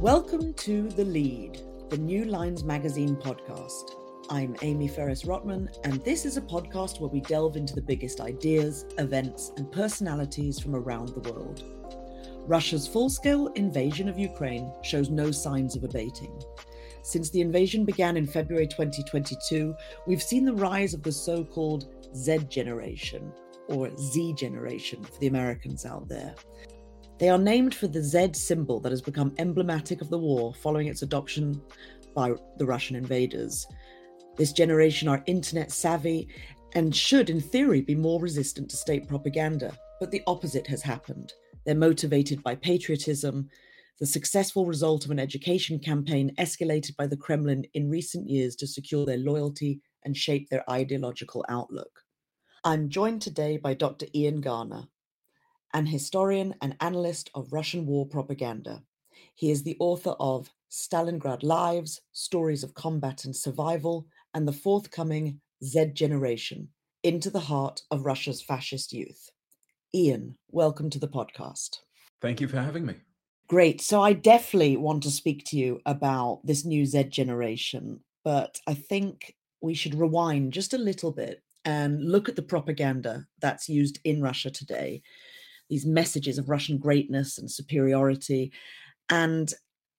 Welcome to The Lead, the New Lines Magazine podcast. I'm Amie Ferris Rotman, and this is a podcast where we delve into the biggest ideas, events, and personalities from around the world. Russia's full scale invasion of Ukraine shows no signs of abating. Since the invasion began in February 2022, we've seen the rise of the so called Z generation, or Z generation for the Americans out there. They are named for the Z symbol that has become emblematic of the war following its adoption by the Russian invaders. This generation are internet savvy and should, in theory, be more resistant to state propaganda. But the opposite has happened. They're motivated by patriotism, the successful result of an education campaign escalated by the Kremlin in recent years to secure their loyalty and shape their ideological outlook. I'm joined today by Dr. Ian Garner, an historian and analyst of Russian war propaganda. He is the author of Stalingrad Lives Stories of Combat and Survival, and the forthcoming Z Generation Into the Heart of Russia's Fascist Youth. Ian, welcome to the podcast. Thank you for having me. Great. So, I definitely want to speak to you about this new Z generation, but I think we should rewind just a little bit and look at the propaganda that's used in Russia today these messages of Russian greatness and superiority. And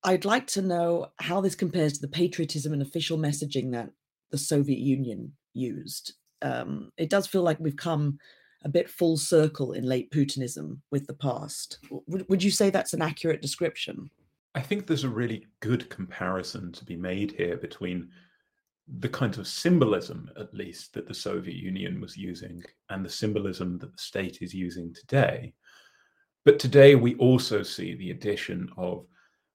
I'd like to know how this compares to the patriotism and official messaging that the Soviet Union used. Um, it does feel like we've come a bit full circle in late Putinism with the past. Would, would you say that's an accurate description? I think there's a really good comparison to be made here between the kind of symbolism, at least, that the Soviet Union was using and the symbolism that the state is using today. But today we also see the addition of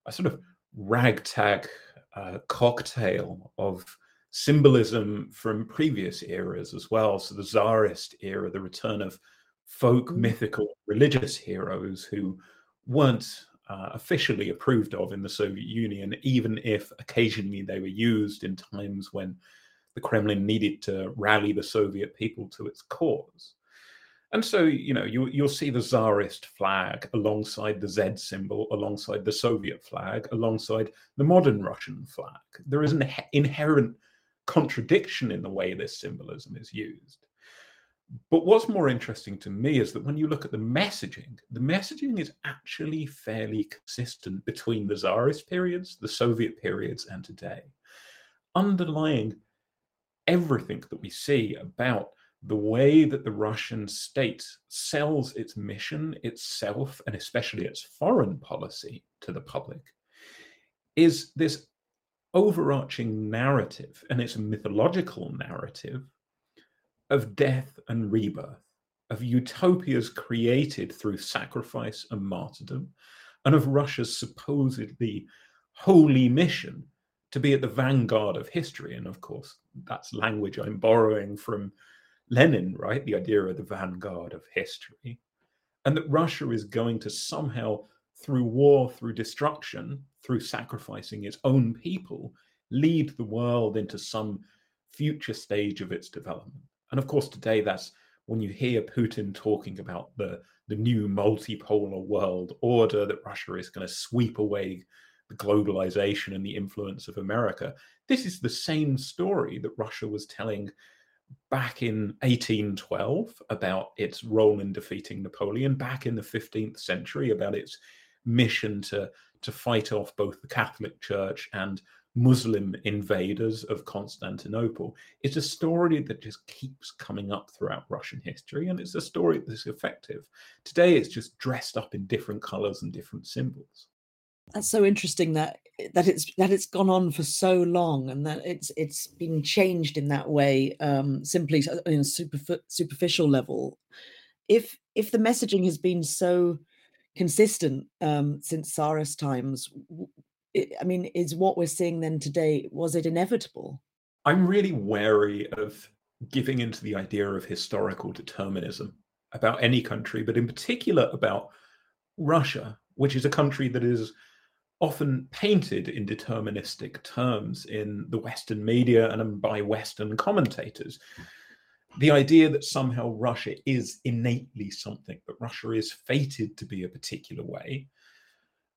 a sort of ragtag uh, cocktail of symbolism from previous eras as well. So the Tsarist era, the return of folk, mm. mythical, religious heroes who weren't uh, officially approved of in the Soviet Union, even if occasionally they were used in times when the Kremlin needed to rally the Soviet people to its cause. And so, you know, you, you'll see the Tsarist flag alongside the Z symbol, alongside the Soviet flag, alongside the modern Russian flag. There is an inherent contradiction in the way this symbolism is used. But what's more interesting to me is that when you look at the messaging, the messaging is actually fairly consistent between the Tsarist periods, the Soviet periods, and today. Underlying everything that we see about the way that the Russian state sells its mission, itself, and especially its foreign policy to the public is this overarching narrative, and it's a mythological narrative of death and rebirth, of utopias created through sacrifice and martyrdom, and of Russia's supposedly holy mission to be at the vanguard of history. And of course, that's language I'm borrowing from Lenin, right? The idea of the vanguard of history. And that Russia is going to somehow, through war, through destruction, through sacrificing its own people, lead the world into some future stage of its development. And of course, today that's when you hear Putin talking about the, the new multipolar world order that Russia is going to sweep away the globalization and the influence of America. This is the same story that Russia was telling back in 1812 about its role in defeating Napoleon, back in the 15th century about its mission to, to fight off both the Catholic Church and Muslim invaders of Constantinople. It's a story that just keeps coming up throughout Russian history, and it's a story that's effective. Today, it's just dressed up in different colors and different symbols. That's so interesting that that it's that it's gone on for so long, and that it's it's been changed in that way, um, simply in a super, superficial level. If if the messaging has been so consistent um, since Tsarist times, I mean, is what we're seeing then today, was it inevitable? I'm really wary of giving into the idea of historical determinism about any country, but in particular about Russia, which is a country that is often painted in deterministic terms in the Western media and by Western commentators. The idea that somehow Russia is innately something, that Russia is fated to be a particular way,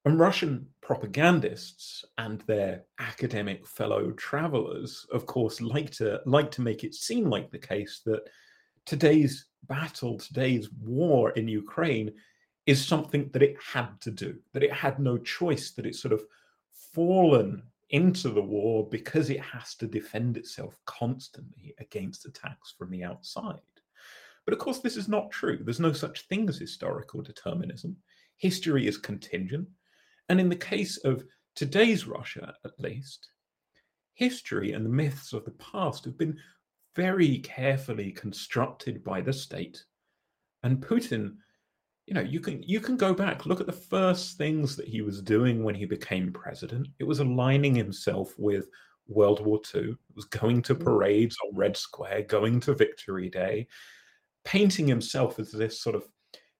And Russian propagandists and their academic fellow travelers, of course, like to like to make it seem like the case that today's battle, today's war in Ukraine is something that it had to do, that it had no choice, that it's sort of fallen into the war because it has to defend itself constantly against attacks from the outside. But of course, this is not true. There's no such thing as historical determinism. History is contingent. And in the case of today's Russia, at least, history and the myths of the past have been very carefully constructed by the state. And Putin, you know, you can you can go back, look at the first things that he was doing when he became president. It was aligning himself with World War II. It was going to mm. parades on Red Square, going to Victory Day, painting himself as this sort of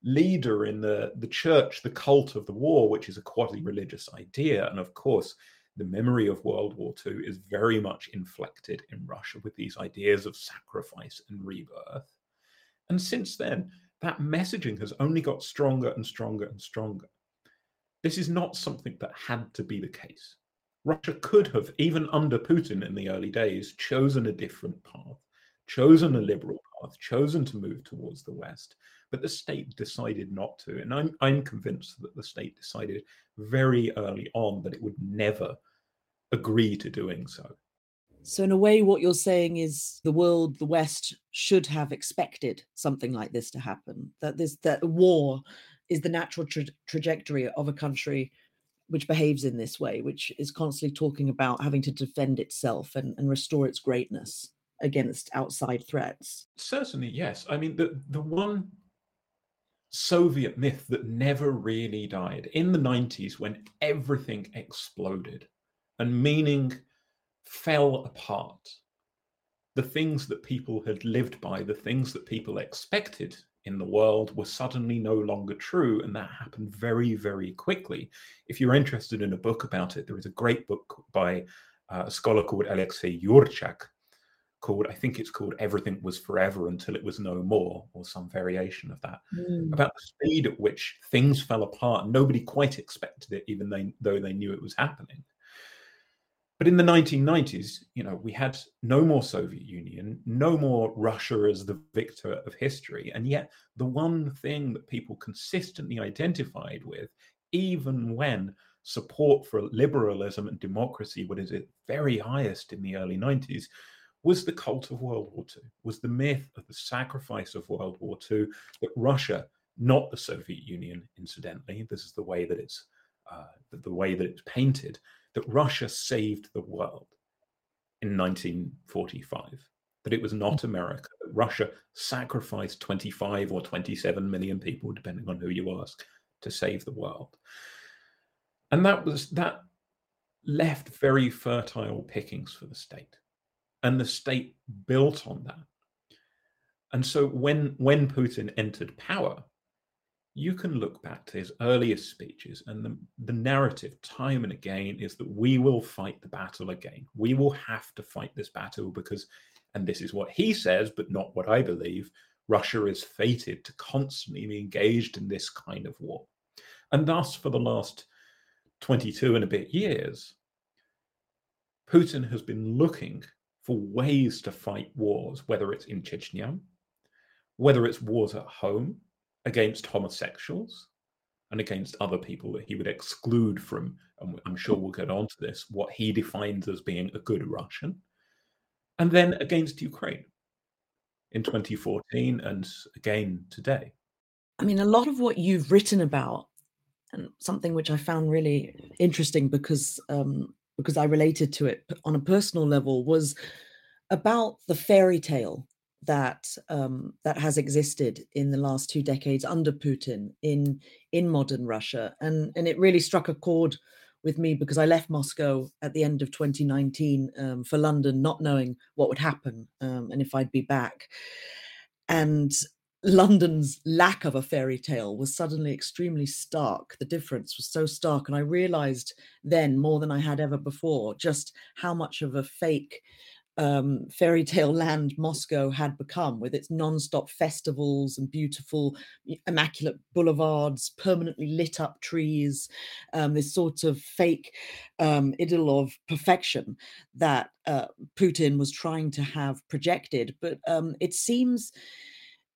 leader in the, the church, the cult of the war, which is a quasi religious idea. And of course, the memory of World War II is very much inflected in Russia with these ideas of sacrifice and rebirth. And since then, that messaging has only got stronger and stronger and stronger. This is not something that had to be the case. Russia could have, even under Putin in the early days, chosen a different path, chosen a liberal path, chosen to move towards the West. But the state decided not to. And I'm, I'm convinced that the state decided very early on that it would never agree to doing so. So, in a way, what you're saying is the world, the West, should have expected something like this to happen. That this that war is the natural tra- trajectory of a country which behaves in this way, which is constantly talking about having to defend itself and, and restore its greatness against outside threats. Certainly, yes. I mean, the the one Soviet myth that never really died in the 90s when everything exploded and meaning fell apart. The things that people had lived by, the things that people expected in the world were suddenly no longer true. And that happened very, very quickly. If you're interested in a book about it, there is a great book by uh, a scholar called Alexei Yurchak called, I think it's called Everything Was Forever Until It Was No More, or some variation of that, mm. about the speed at which things fell apart. Nobody quite expected it, even they, though they knew it was happening. But in the 1990s, you know, we had no more Soviet Union, no more Russia as the victor of history. And yet, the one thing that people consistently identified with, even when support for liberalism and democracy was at its very highest in the early 90s, was the cult of World War II, was the myth of the sacrifice of World War II, that Russia, not the Soviet Union, incidentally, this is the way that it's uh, the way that it's painted, that Russia saved the world in 1945, that it was not America, that Russia sacrificed 25 or 27 million people, depending on who you ask, to save the world. And that was that left very fertile pickings for the state and the state built on that. And so when when Putin entered power, you can look back to his earliest speeches, and the, the narrative time and again is that we will fight the battle again. We will have to fight this battle because, and this is what he says, but not what I believe, Russia is fated to constantly be engaged in this kind of war. And thus, for the last 22 and a bit years, Putin has been looking for ways to fight wars, whether it's in Chechnya, whether it's wars at home against homosexuals and against other people that he would exclude from, and I'm sure we'll get on to this, what he defines as being a good Russian, and then against Ukraine in 2014 and again today. I mean, a lot of what you've written about, and something which I found really interesting because um, because I related to it on a personal level was about the fairy tale that um, that has existed in the last two decades under Putin in in modern Russia, and and it really struck a chord with me because I left Moscow at the end of 2019 um, for London, not knowing what would happen um, and if I'd be back, and London's lack of a fairy tale was suddenly extremely stark. The difference was so stark. And I realized then more than I had ever before just how much of a fake um, fairy tale land Moscow had become, with its non-stop festivals and beautiful, immaculate boulevards, permanently lit up trees, um, this sort of fake um, idyll of perfection that uh, Putin was trying to have projected. But um, it seems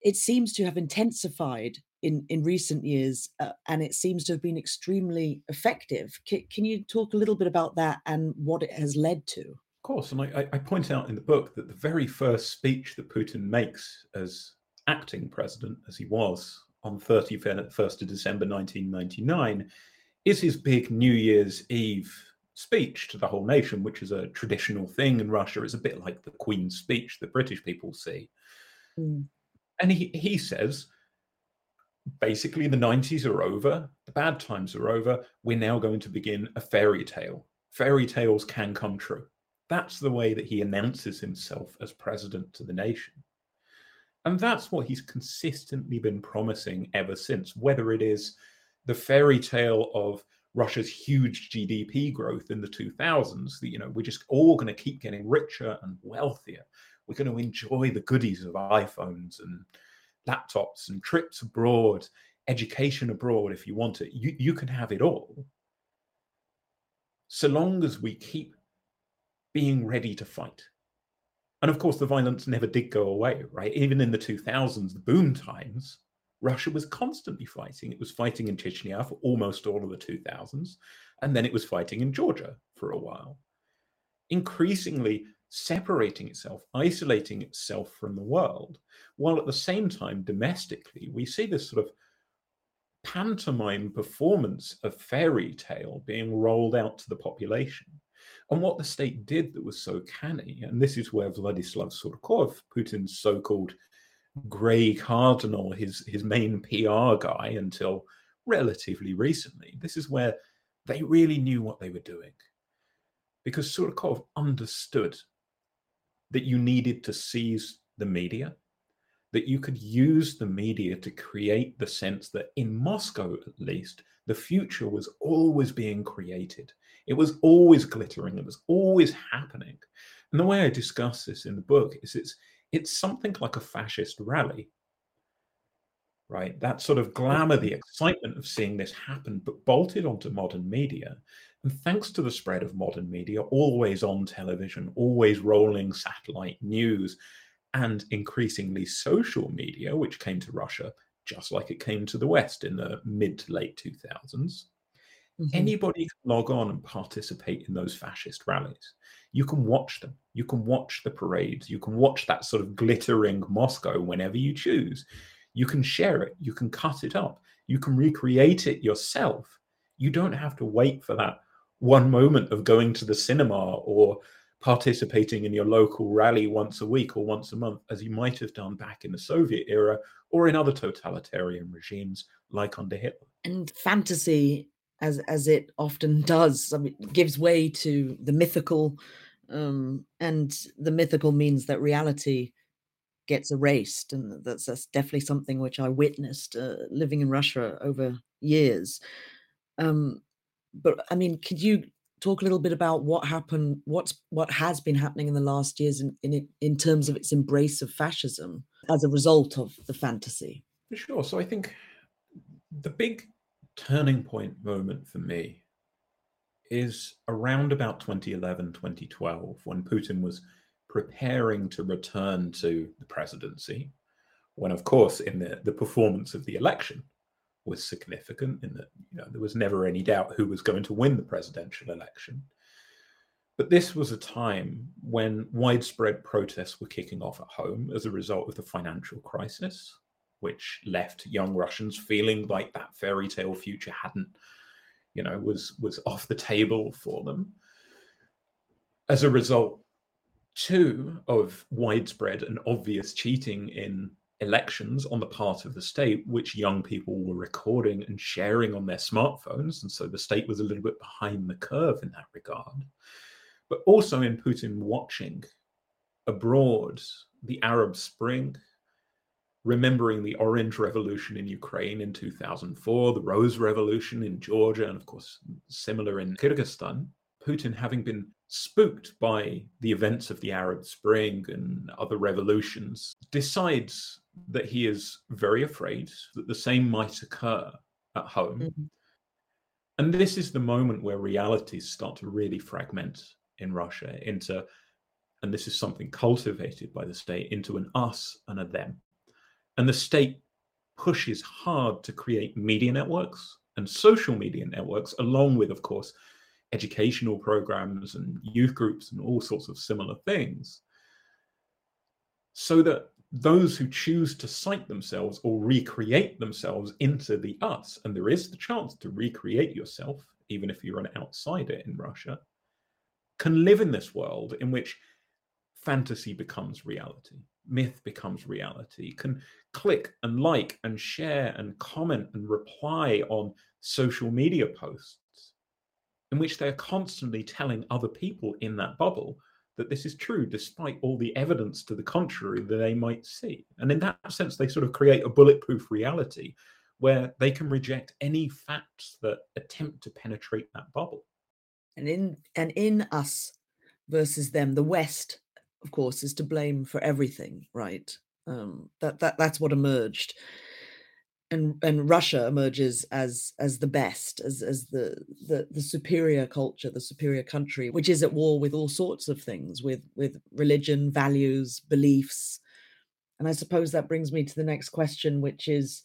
it seems to have intensified in in recent years, uh, and it seems to have been extremely effective. C- can you talk a little bit about that and what it has led to? Of course, and I, I point out in the book that the very first speech that Putin makes as acting president, as he was on 31st of December 1999, is his big New Year's Eve speech to the whole nation, which is a traditional thing in Russia. It's a bit like the Queen's speech that British people see. Mm. And he, he says, basically the 90s are over the bad times are over. We're now going to begin a fairy tale. Fairy tales can come true. That's the way that he announces himself as president to the nation. And that's what he's consistently been promising ever since whether it is the fairy tale of russia's huge gdp growth in the 2000s that you know we're just all going to keep getting richer and wealthier we're going to enjoy the goodies of iphones and laptops and trips abroad, education abroad if you want it. You, you can have it all. So long as we keep being ready to fight. And of course, the violence never did go away, right? Even in the 2000s, the boom times, Russia was constantly fighting. It was fighting in Chechnya for almost all of the 2000s, and then it was fighting in Georgia for a while. Increasingly, separating itself, isolating itself from the world, while at the same time, domestically, we see this sort of pantomime performance of fairy tale being rolled out to the population. And what the state did that was so canny, and this is where Vladislav Surkov, Putin's so called grey cardinal, his, his main PR guy until relatively recently, this is where they really knew what they were doing. Because Surkov understood that you needed to seize the media, that you could use the media to create the sense that in Moscow, at least, the future was always being created. It was always glittering. It was always happening. And the way I discuss this in the book is it's it's something like a fascist rally, right? That sort of glamour, the excitement of seeing this happen, but bolted onto modern media and thanks to the spread of modern media, always on television, always rolling satellite news, and increasingly social media, which came to Russia just like it came to the West in the mid to late 2000s, mm-hmm. anybody can log on and participate in those fascist rallies. You can watch them. You can watch the parades. You can watch that sort of glittering Moscow whenever you choose. You can share it. You can cut it up. You can recreate it yourself. You don't have to wait for that one moment of going to the cinema or participating in your local rally once a week or once a month, as you might have done back in the Soviet era or in other totalitarian regimes like under Hitler. And fantasy, as as it often does, I mean, gives way to the mythical, um, and the mythical means that reality gets erased, and that's, that's definitely something which I witnessed uh, living in Russia over years. Um, but I mean, could you talk a little bit about what happened, what's what has been happening in the last years in in, in terms of its embrace of fascism as a result of the fantasy? Sure. So I think the big turning point moment for me is around about 2011, 2012, when Putin was preparing to return to the presidency. When, of course, in the, the performance of the election, was significant in that you know there was never any doubt who was going to win the presidential election. But this was a time when widespread protests were kicking off at home as a result of the financial crisis, which left young Russians feeling like that fairy tale future hadn't, you know, was was off the table for them. As a result, too, of widespread and obvious cheating in elections on the part of the state, which young people were recording and sharing on their smartphones. And so the state was a little bit behind the curve in that regard. But also in Putin watching abroad the Arab Spring, remembering the Orange Revolution in Ukraine in 2004, the Rose Revolution in Georgia, and of course, similar in Kyrgyzstan. Putin having been spooked by the events of the Arab Spring and other revolutions, decides that he is very afraid that the same might occur at home. Mm-hmm. And this is the moment where realities start to really fragment in Russia into, and this is something cultivated by the state, into an us and a them. And the state pushes hard to create media networks and social media networks, along with, of course, educational programs and youth groups and all sorts of similar things, so that those who choose to cite themselves or recreate themselves into the us, and there is the chance to recreate yourself, even if you're an outsider in Russia, can live in this world in which fantasy becomes reality, myth becomes reality, can click and like and share and comment and reply on social media posts in which they're constantly telling other people in that bubble that this is true, despite all the evidence to the contrary that they might see. And in that sense, they sort of create a bulletproof reality where they can reject any facts that attempt to penetrate that bubble. And in and in us versus them, the West, of course, is to blame for everything, right? Um, that that that's what emerged and and Russia emerges as as the best, as as the the the superior culture, the superior country, which is at war with all sorts of things, with with religion, values, beliefs, and I suppose that brings me to the next question, which is,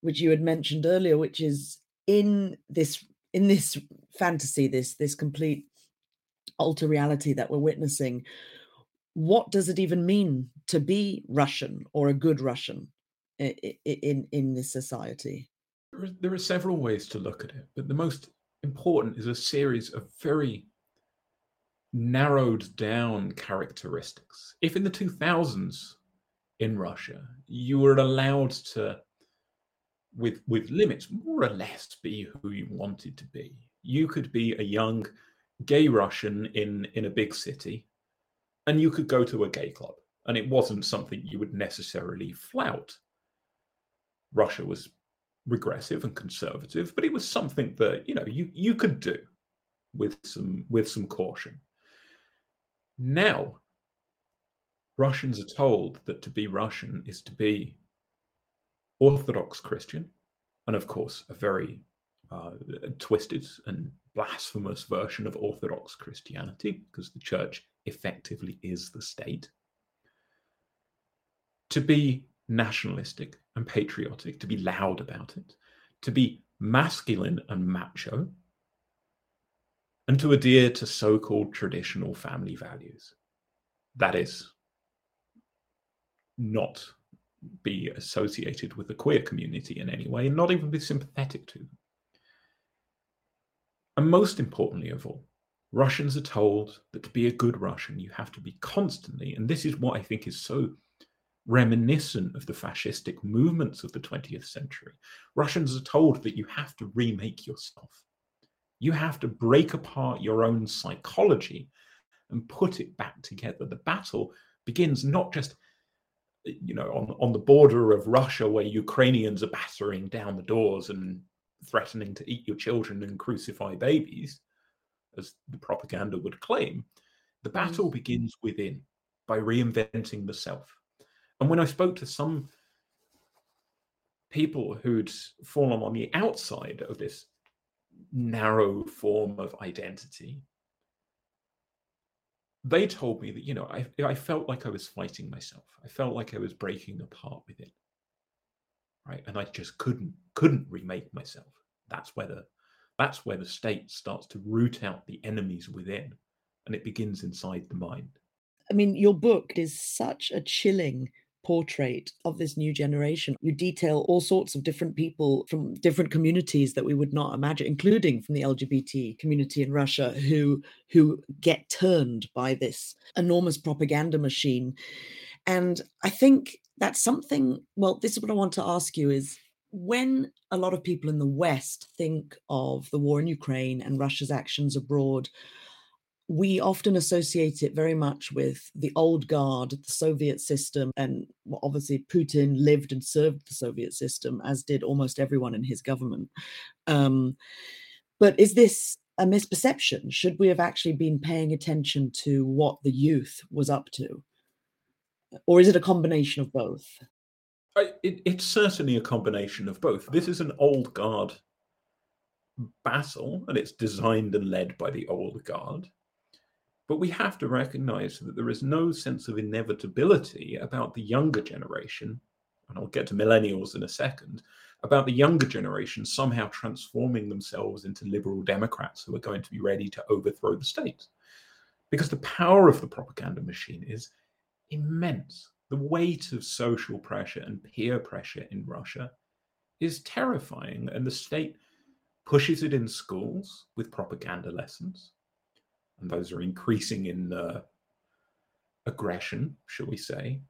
which you had mentioned earlier, which is in this in this fantasy, this this complete alter reality that we're witnessing. What does it even mean to be Russian or a good Russian? In in this society? There are, there are several ways to look at it, but the most important is a series of very narrowed down characteristics. If in the 2000s in Russia you were allowed to, with with limits, more or less be who you wanted to be, you could be a young gay Russian in in a big city, and you could go to a gay club, and it wasn't something you would necessarily flout. Russia was regressive and conservative, but it was something that you know you you could do with some with some caution. Now, Russians are told that to be Russian is to be Orthodox Christian, and of course, a very uh, twisted and blasphemous version of Orthodox Christianity, because the church effectively is the state. To be nationalistic and patriotic, to be loud about it, to be masculine and macho, and to adhere to so called traditional family values. That is, not be associated with the queer community in any way and not even be sympathetic to them. And most importantly of all, Russians are told that to be a good Russian, you have to be constantly, and this is what I think is so reminiscent of the fascistic movements of the 20th century. Russians are told that you have to remake yourself. You have to break apart your own psychology and put it back together. The battle begins not just you know on, on the border of Russia where Ukrainians are battering down the doors and threatening to eat your children and crucify babies, as the propaganda would claim. The battle mm. begins within by reinventing the self and when I spoke to some people who'd fallen on the outside of this narrow form of identity, they told me that, you know, I, I felt like I was fighting myself. I felt like I was breaking apart within. Right. And I just couldn't couldn't remake myself. That's where the that's where the state starts to root out the enemies within and it begins inside the mind. I mean, your book is such a chilling portrait of this new generation. You detail all sorts of different people from different communities that we would not imagine, including from the LGBT community in Russia, who who get turned by this enormous propaganda machine. And I think that's something. Well, this is what I want to ask you: is when a lot of people in the West think of the war in Ukraine and Russia's actions abroad we often associate it very much with the old guard, the Soviet system, and obviously Putin lived and served the Soviet system, as did almost everyone in his government. Um, but is this a misperception? Should we have actually been paying attention to what the youth was up to? Or is it a combination of both? it, it's certainly a combination of both. This is an old guard battle, and it's designed and led by the old guard. But we have to recognize that there is no sense of inevitability about the younger generation, and I'll get to millennials in a second, about the younger generation somehow transforming themselves into liberal Democrats who are going to be ready to overthrow the state. Because the power of the propaganda machine is immense the weight of social pressure and peer pressure in Russia is terrifying. And the state pushes it in schools with propaganda lessons. And those are increasing in uh, aggression, shall we say.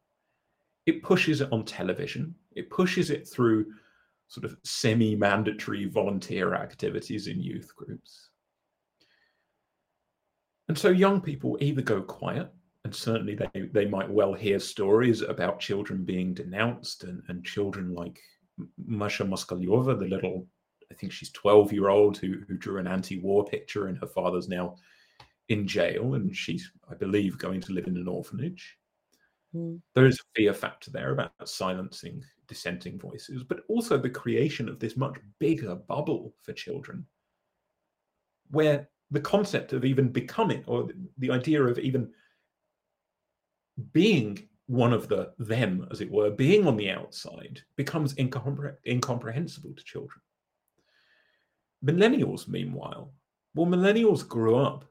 It pushes it on television. It pushes it through sort of semi mandatory volunteer activities in youth groups. And so young people either go quiet and certainly they, they might well hear stories about children being denounced and, and children like Masha Moskalyova, the little, I think she's 12 year old who, who drew an anti war picture, and her father's now in jail, and she's, I believe, going to live in an orphanage. Mm. There is a fear factor there about silencing dissenting voices, but also the creation of this much bigger bubble for children where the concept of even becoming, or the idea of even being one of the them, as it were, being on the outside becomes incompre- incomprehensible to children. Millennials, meanwhile, well, millennials grew up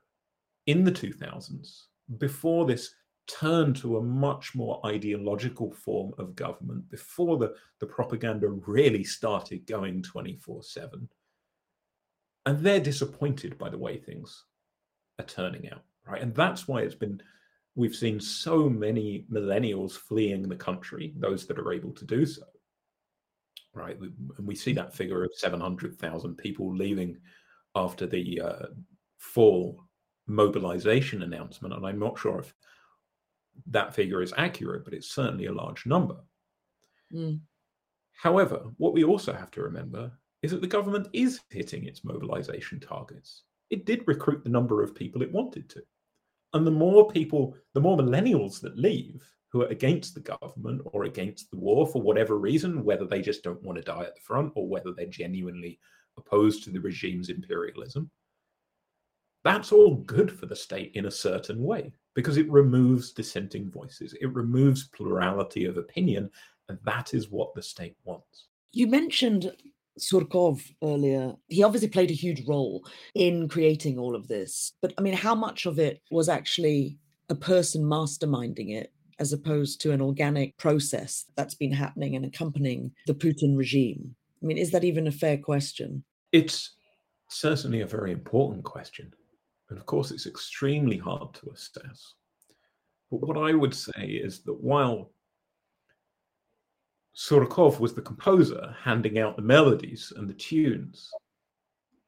in the 2000s before this turn to a much more ideological form of government, before the, the propaganda really started going 24 7. And they're disappointed by the way things are turning out, right? And that's why it's been we've seen so many millennials fleeing the country, those that are able to do so. Right. And we see that figure of 700,000 people leaving after the uh, fall mobilization announcement. And I'm not sure if that figure is accurate, but it's certainly a large number. Mm. However, what we also have to remember is that the government is hitting its mobilization targets. It did recruit the number of people it wanted to. And the more people, the more millennials that leave who are against the government or against the war for whatever reason, whether they just don't want to die at the front or whether they're genuinely opposed to the regime's imperialism, that's all good for the state in a certain way because it removes dissenting voices, it removes plurality of opinion, and that is what the state wants. You mentioned Surkov earlier, he obviously played a huge role in creating all of this. But I mean, how much of it was actually a person masterminding it as opposed to an organic process that's been happening and accompanying the Putin regime? I mean, is that even a fair question? It's certainly a very important question. And of course, it's extremely hard to assess. But what I would say is that while Surkov was the composer handing out the melodies and the tunes.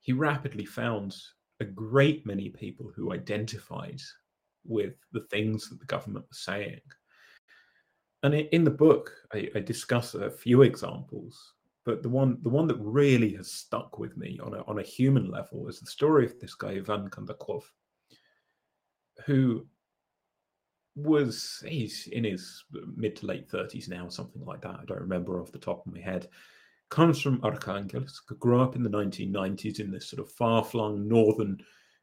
He rapidly found a great many people who identified with the things that the government was saying. And in the book, I, I discuss a few examples, but the one the one that really has stuck with me on a, on a human level is the story of this guy Ivan Kondakov, who was he's in his mid to late 30s now, something like that. I don't remember off the top of my head. Comes from Arkhangelsk, grew up in the 1990s in this sort of far flung northern,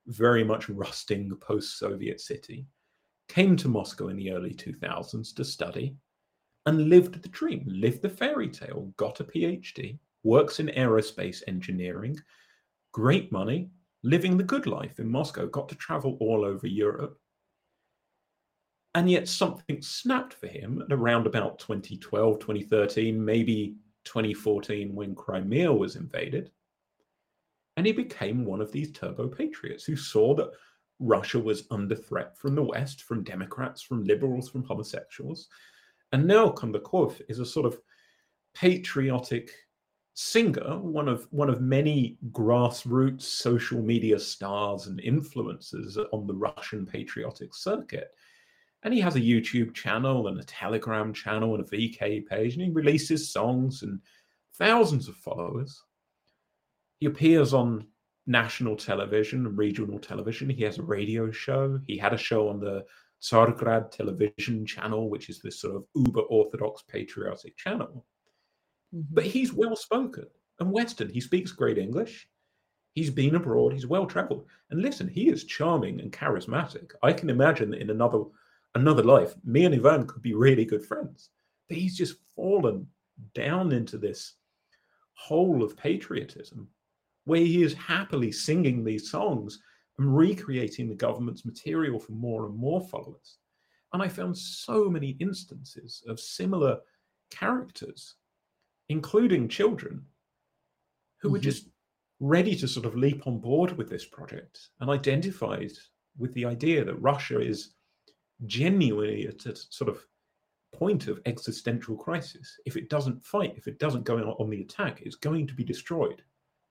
very much rusting post Soviet city. Came to Moscow in the early 2000s to study and lived the dream, lived the fairy tale, got a PhD, works in aerospace engineering, great money, living the good life in Moscow, got to travel all over Europe and yet something snapped for him at around about 2012, 2013, maybe 2014 when Crimea was invaded. And he became one of these turbo patriots who saw that Russia was under threat from the West, from Democrats, from liberals, from homosexuals. And now Kondakov is a sort of patriotic singer, one of one of many grassroots social media stars and influencers on the Russian patriotic circuit. And he has a YouTube channel and a Telegram channel and a VK page, and he releases songs and thousands of followers. He appears on national television and regional television. He has a radio show. He had a show on the Tsargrad television channel, which is this sort of uber orthodox patriotic channel. Mm-hmm. But he's well spoken and Western. He speaks great English. He's been abroad. He's well traveled. And listen, he is charming and charismatic. I can imagine that in another another life, me and Ivan could be really good friends. But he's just fallen down into this hole of patriotism where he is happily singing these songs and recreating the government's material for more and more followers. And I found so many instances of similar characters, including children, who mm-hmm. were just ready to sort of leap on board with this project and identified with the idea that Russia is genuinely at a sort of point of existential crisis. If it doesn't fight, if it doesn't go on the attack, it's going to be destroyed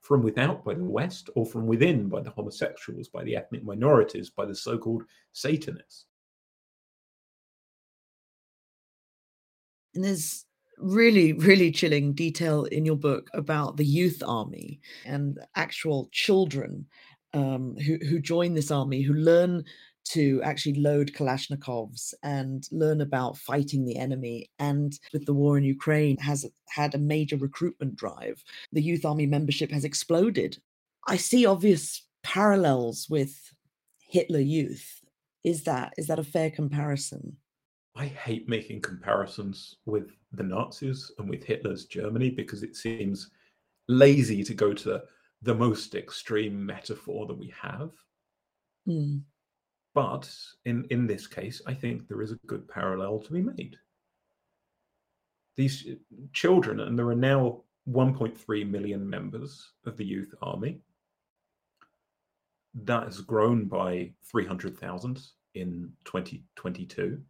from without by the West or from within by the homosexuals, by the ethnic minorities, by the so called Satanists. And there's really, really chilling detail in your book about the youth army and actual children um, who, who join this army, who learn to actually load Kalashnikovs and learn about fighting the enemy. And with the war in Ukraine, has had a major recruitment drive. The youth army membership has exploded. I see obvious parallels with Hitler Youth. Is that is that a fair comparison? I hate making comparisons with the Nazis and with Hitler's Germany because it seems lazy to go to the most extreme metaphor that we have. Mm. But in, in this case, I think there is a good parallel to be made. These children, and there are now 1.3 million members of the youth army, that has grown by 300,000 in 2022.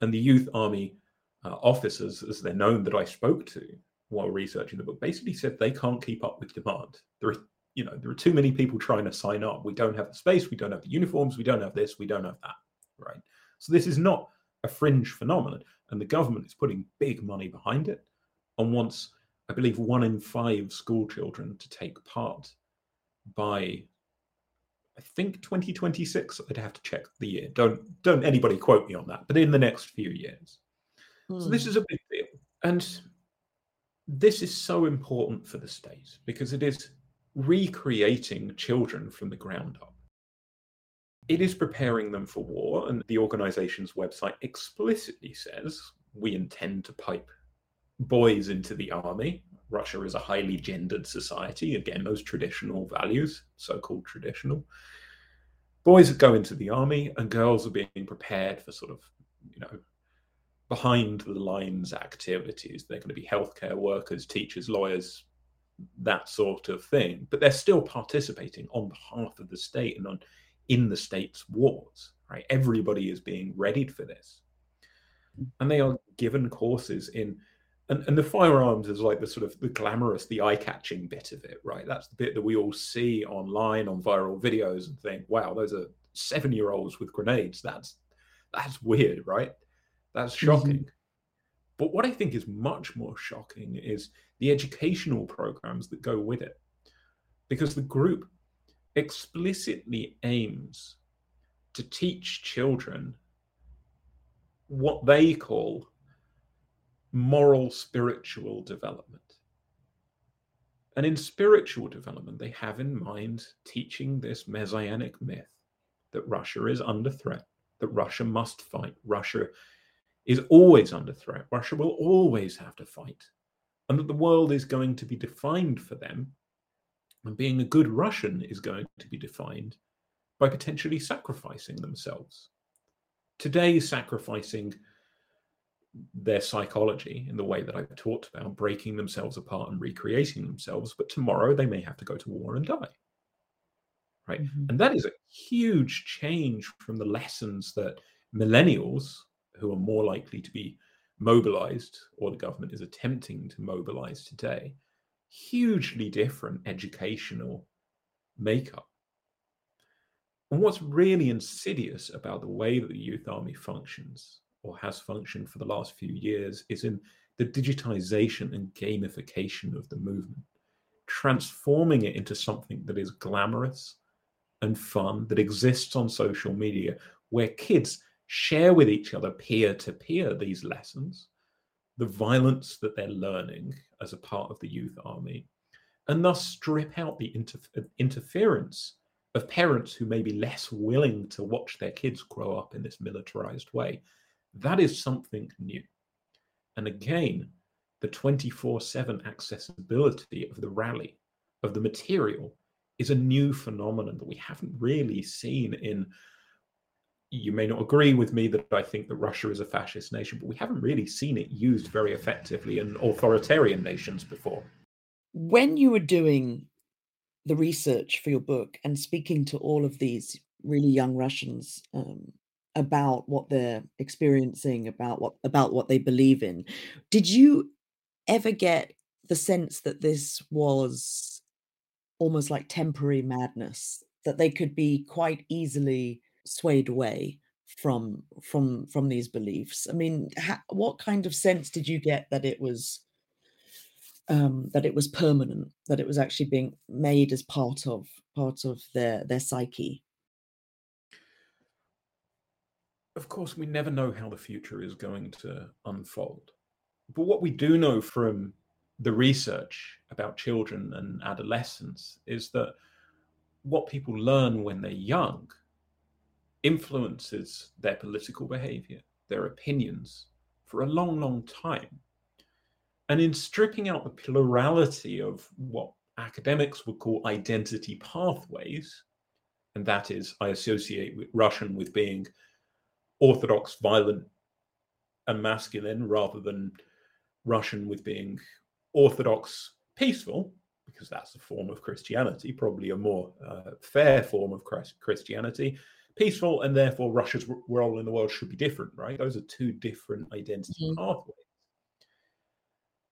And the youth army uh, officers, as they're known, that I spoke to while researching the book, basically said they can't keep up with demand. There are you know, there are too many people trying to sign up. We don't have the space, we don't have the uniforms, we don't have this, we don't have that, right? So this is not a fringe phenomenon, and the government is putting big money behind it and wants, I believe, one in five school children to take part by I think 2026. I'd have to check the year. Don't don't anybody quote me on that, but in the next few years. Mm. So this hmm. is a big deal. And this is so important for the state because it is recreating children from the ground up. It is preparing them for war, and the organization's website explicitly says we intend to pipe boys into the army. Russia is a highly gendered society. Again, those traditional values, so called traditional. Boys go into the army, and girls are being prepared for sort of, you know, behind the lines activities. They're going to be healthcare workers, teachers, lawyers, that sort of thing, but they're still participating on behalf of the state and on in the state's wars. Right, everybody is being readied for this, and they are given courses in. And, and the firearms is like the sort of the glamorous, the eye-catching bit of it, right? That's the bit that we all see online on viral videos and think, "Wow, those are seven-year-olds with grenades." That's that's weird, right? That's mm-hmm. shocking. Mm-hmm. But what I think is much more shocking is the educational programs that go with it. Because the group explicitly aims to teach children what they call moral spiritual development. And in spiritual development, they have in mind teaching this messianic myth that Russia is under threat, that Russia must fight, Russia is always under threat. Russia will always have to fight. And that the world is going to be defined for them. And being a good Russian is going to be defined by potentially sacrificing themselves. Today, sacrificing their psychology in the way that I've talked about, breaking themselves apart and recreating themselves. But tomorrow they may have to go to war and die. Right. Mm-hmm. And that is a huge change from the lessons that millennials who are more likely to be mobilized, or the government is attempting to mobilize today, hugely different educational makeup. And what's really insidious about the way that the youth army functions, or has functioned for the last few years, is in the digitization and gamification of the movement, transforming it into something that is glamorous and fun, that exists on social media, where kids share with each other peer to peer these lessons, the violence that they're learning as a part of the youth army, and thus strip out the inter- interference of parents who may be less willing to watch their kids grow up in this militarized way. That is something new. And again, the 24 7 accessibility of the rally, of the material, is a new phenomenon that we haven't really seen in. You may not agree with me that I think that Russia is a fascist nation, but we haven't really seen it used very effectively in authoritarian nations before. When you were doing the research for your book and speaking to all of these really young Russians um, about what they're experiencing, about what about what they believe in, did you ever get the sense that this was almost like temporary madness, that they could be quite easily swayed away from from from these beliefs? I mean, ha- what kind of sense did you get that it was um, that it was permanent, that it was actually being made as part of part of their their psyche. Of course, we never know how the future is going to unfold. But what we do know from the research about children and adolescents is that what people learn when they're young influences their political behavior, their opinions for a long, long time. And in stripping out the plurality of what academics would call identity pathways, and that is, I associate with Russian with being orthodox, violent, and masculine, rather than Russian with being orthodox, peaceful, because that's a form of Christianity, probably a more uh, fair form of Christianity. Peaceful, and therefore Russia's role in the world should be different, right? Those are two different identity mm-hmm. pathways.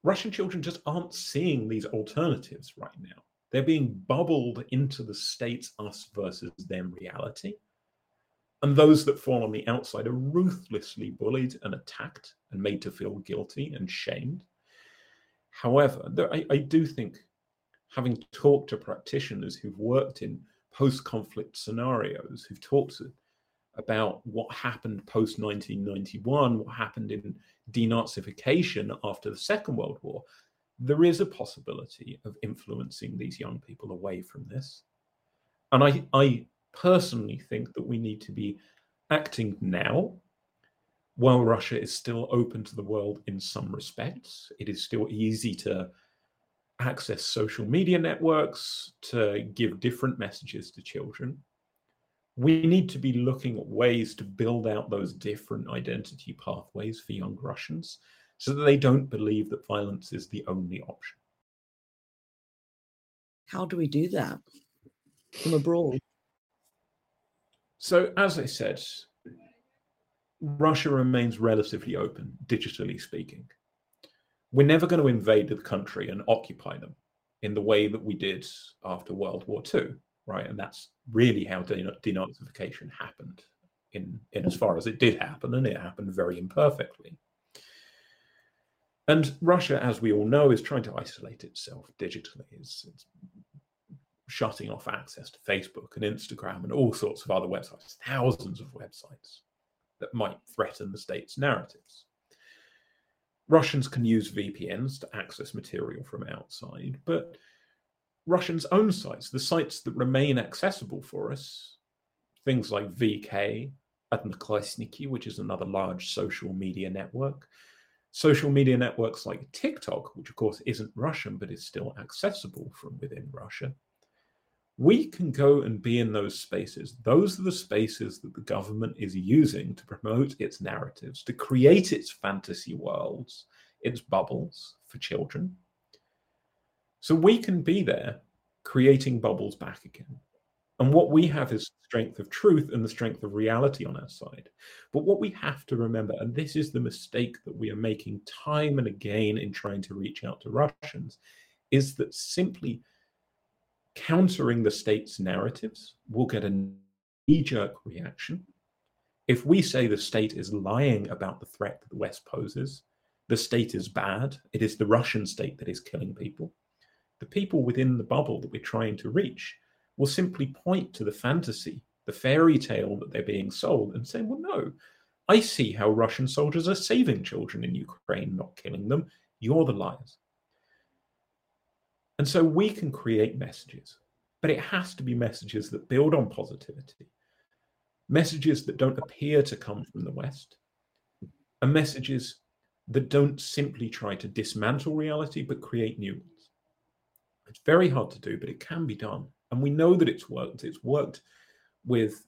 Russian children just aren't seeing these alternatives right now. They're being bubbled into the state's us versus them reality. And those that fall on the outside are ruthlessly bullied and attacked and made to feel guilty and shamed. However, I, I do think, having talked to practitioners who've worked in post conflict scenarios, who've talked about what happened post 1991, what happened in denazification after the Second World War, there is a possibility of influencing these young people away from this. And I, I personally think that we need to be acting now while Russia is still open to the world in some respects. It is still easy to access social media networks, to give different messages to children we need to be looking at ways to build out those different identity pathways for young Russians so that they don't believe that violence is the only option. How do we do that from abroad? So, as I said, Russia remains relatively open, digitally speaking. We're never going to invade the country and occupy them in the way that we did after World War II right? And that's really how denazification happened, in in as far as it did happen, and it happened very imperfectly. And Russia, as we all know, is trying to isolate itself digitally. It's, it's shutting off access to Facebook and Instagram and all sorts of other websites, thousands of websites that might threaten the state's narratives. Russians can use VPNs to access material from outside, but Russians' own sites, the sites that remain accessible for us, things like VK, Odnoklassniki, which is another large social media network, social media networks like TikTok, which of course isn't Russian but is still accessible from within Russia. We can go and be in those spaces. Those are the spaces that the government is using to promote its narratives, to create its fantasy worlds, its bubbles for children. So we can be there creating bubbles back again. And what we have is strength of truth and the strength of reality on our side. But what we have to remember, and this is the mistake that we are making time and again in trying to reach out to Russians, is that simply countering the state's narratives will get a knee jerk reaction. If we say the state is lying about the threat that the West poses, the state is bad, it is the Russian state that is killing people the people within the bubble that we're trying to reach will simply point to the fantasy, the fairy tale that they're being sold and say, well, no, I see how Russian soldiers are saving children in Ukraine, not killing them. You're the liars. And so we can create messages, but it has to be messages that build on positivity, messages that don't appear to come from the West, and messages that don't simply try to dismantle reality, but create new ones. It's very hard to do, but it can be done. And we know that it's worked. It's worked with,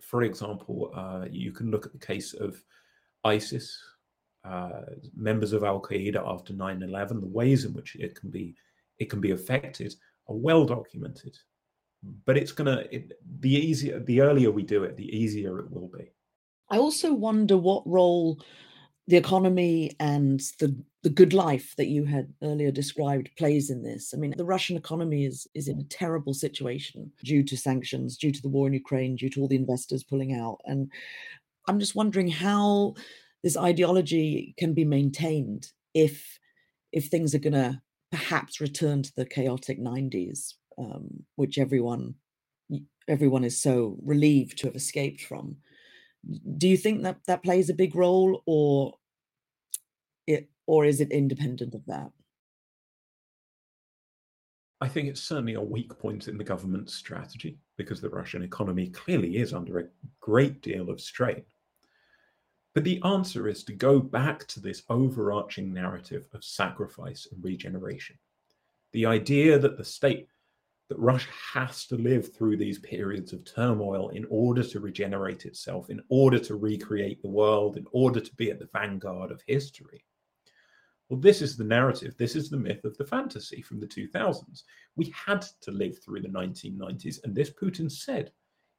for example, uh, you can look at the case of ISIS, uh, members of Al Qaeda after 9 11, the ways in which it can be it can be affected are well documented. But it's gonna the easier the earlier we do it, the easier it will be. I also wonder what role the economy and the the good life that you had earlier described plays in this. I mean, the Russian economy is is in a terrible situation due to sanctions, due to the war in Ukraine, due to all the investors pulling out. And I'm just wondering how this ideology can be maintained if if things are going to perhaps return to the chaotic 90s, um, which everyone everyone is so relieved to have escaped from do you think that that plays a big role or it or is it independent of that I think it's certainly a weak point in the government's strategy because the Russian economy clearly is under a great deal of strain. But the answer is to go back to this overarching narrative of sacrifice and regeneration. The idea that the state that Russia has to live through these periods of turmoil in order to regenerate itself, in order to recreate the world, in order to be at the vanguard of history. Well, this is the narrative, this is the myth of the fantasy from the 2000s. We had to live through the 1990s, and this Putin said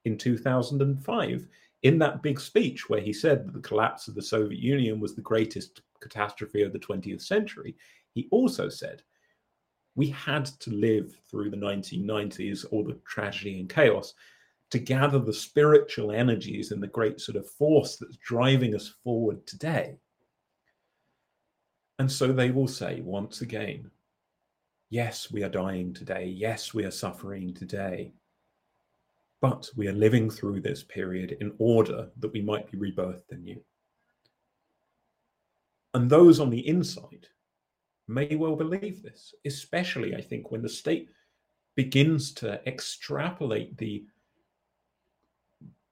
in 2005 in that big speech where he said that the collapse of the Soviet Union was the greatest catastrophe of the 20th century. He also said we had to live through the 1990s, all the tragedy and chaos, to gather the spiritual energies and the great sort of force that's driving us forward today. And so they will say once again, yes, we are dying today. Yes, we are suffering today. But we are living through this period in order that we might be rebirthed anew. And those on the inside may well believe this, especially, I think, when the state begins to extrapolate the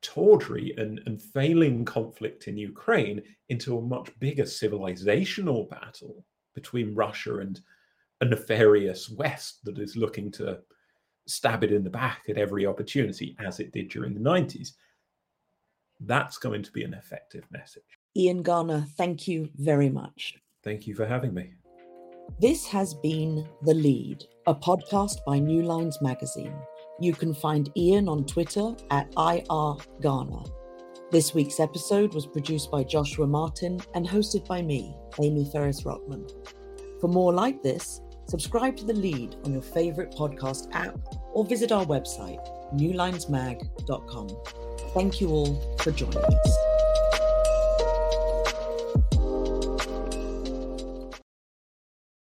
tawdry and, and failing conflict in Ukraine into a much bigger civilizational battle between Russia and a nefarious West that is looking to stab it in the back at every opportunity, as it did during the 90s. That's going to be an effective message. Ian Garner, thank you very much. Thank you for having me. This has been The Lead, a podcast by New Lines Magazine. You can find Ian on Twitter at IR This week's episode was produced by Joshua Martin and hosted by me, Amie Ferris-Rotman. For more like this, subscribe to The Lead on your favorite podcast app or visit our website, newlinesmag.com. Thank you all for joining us.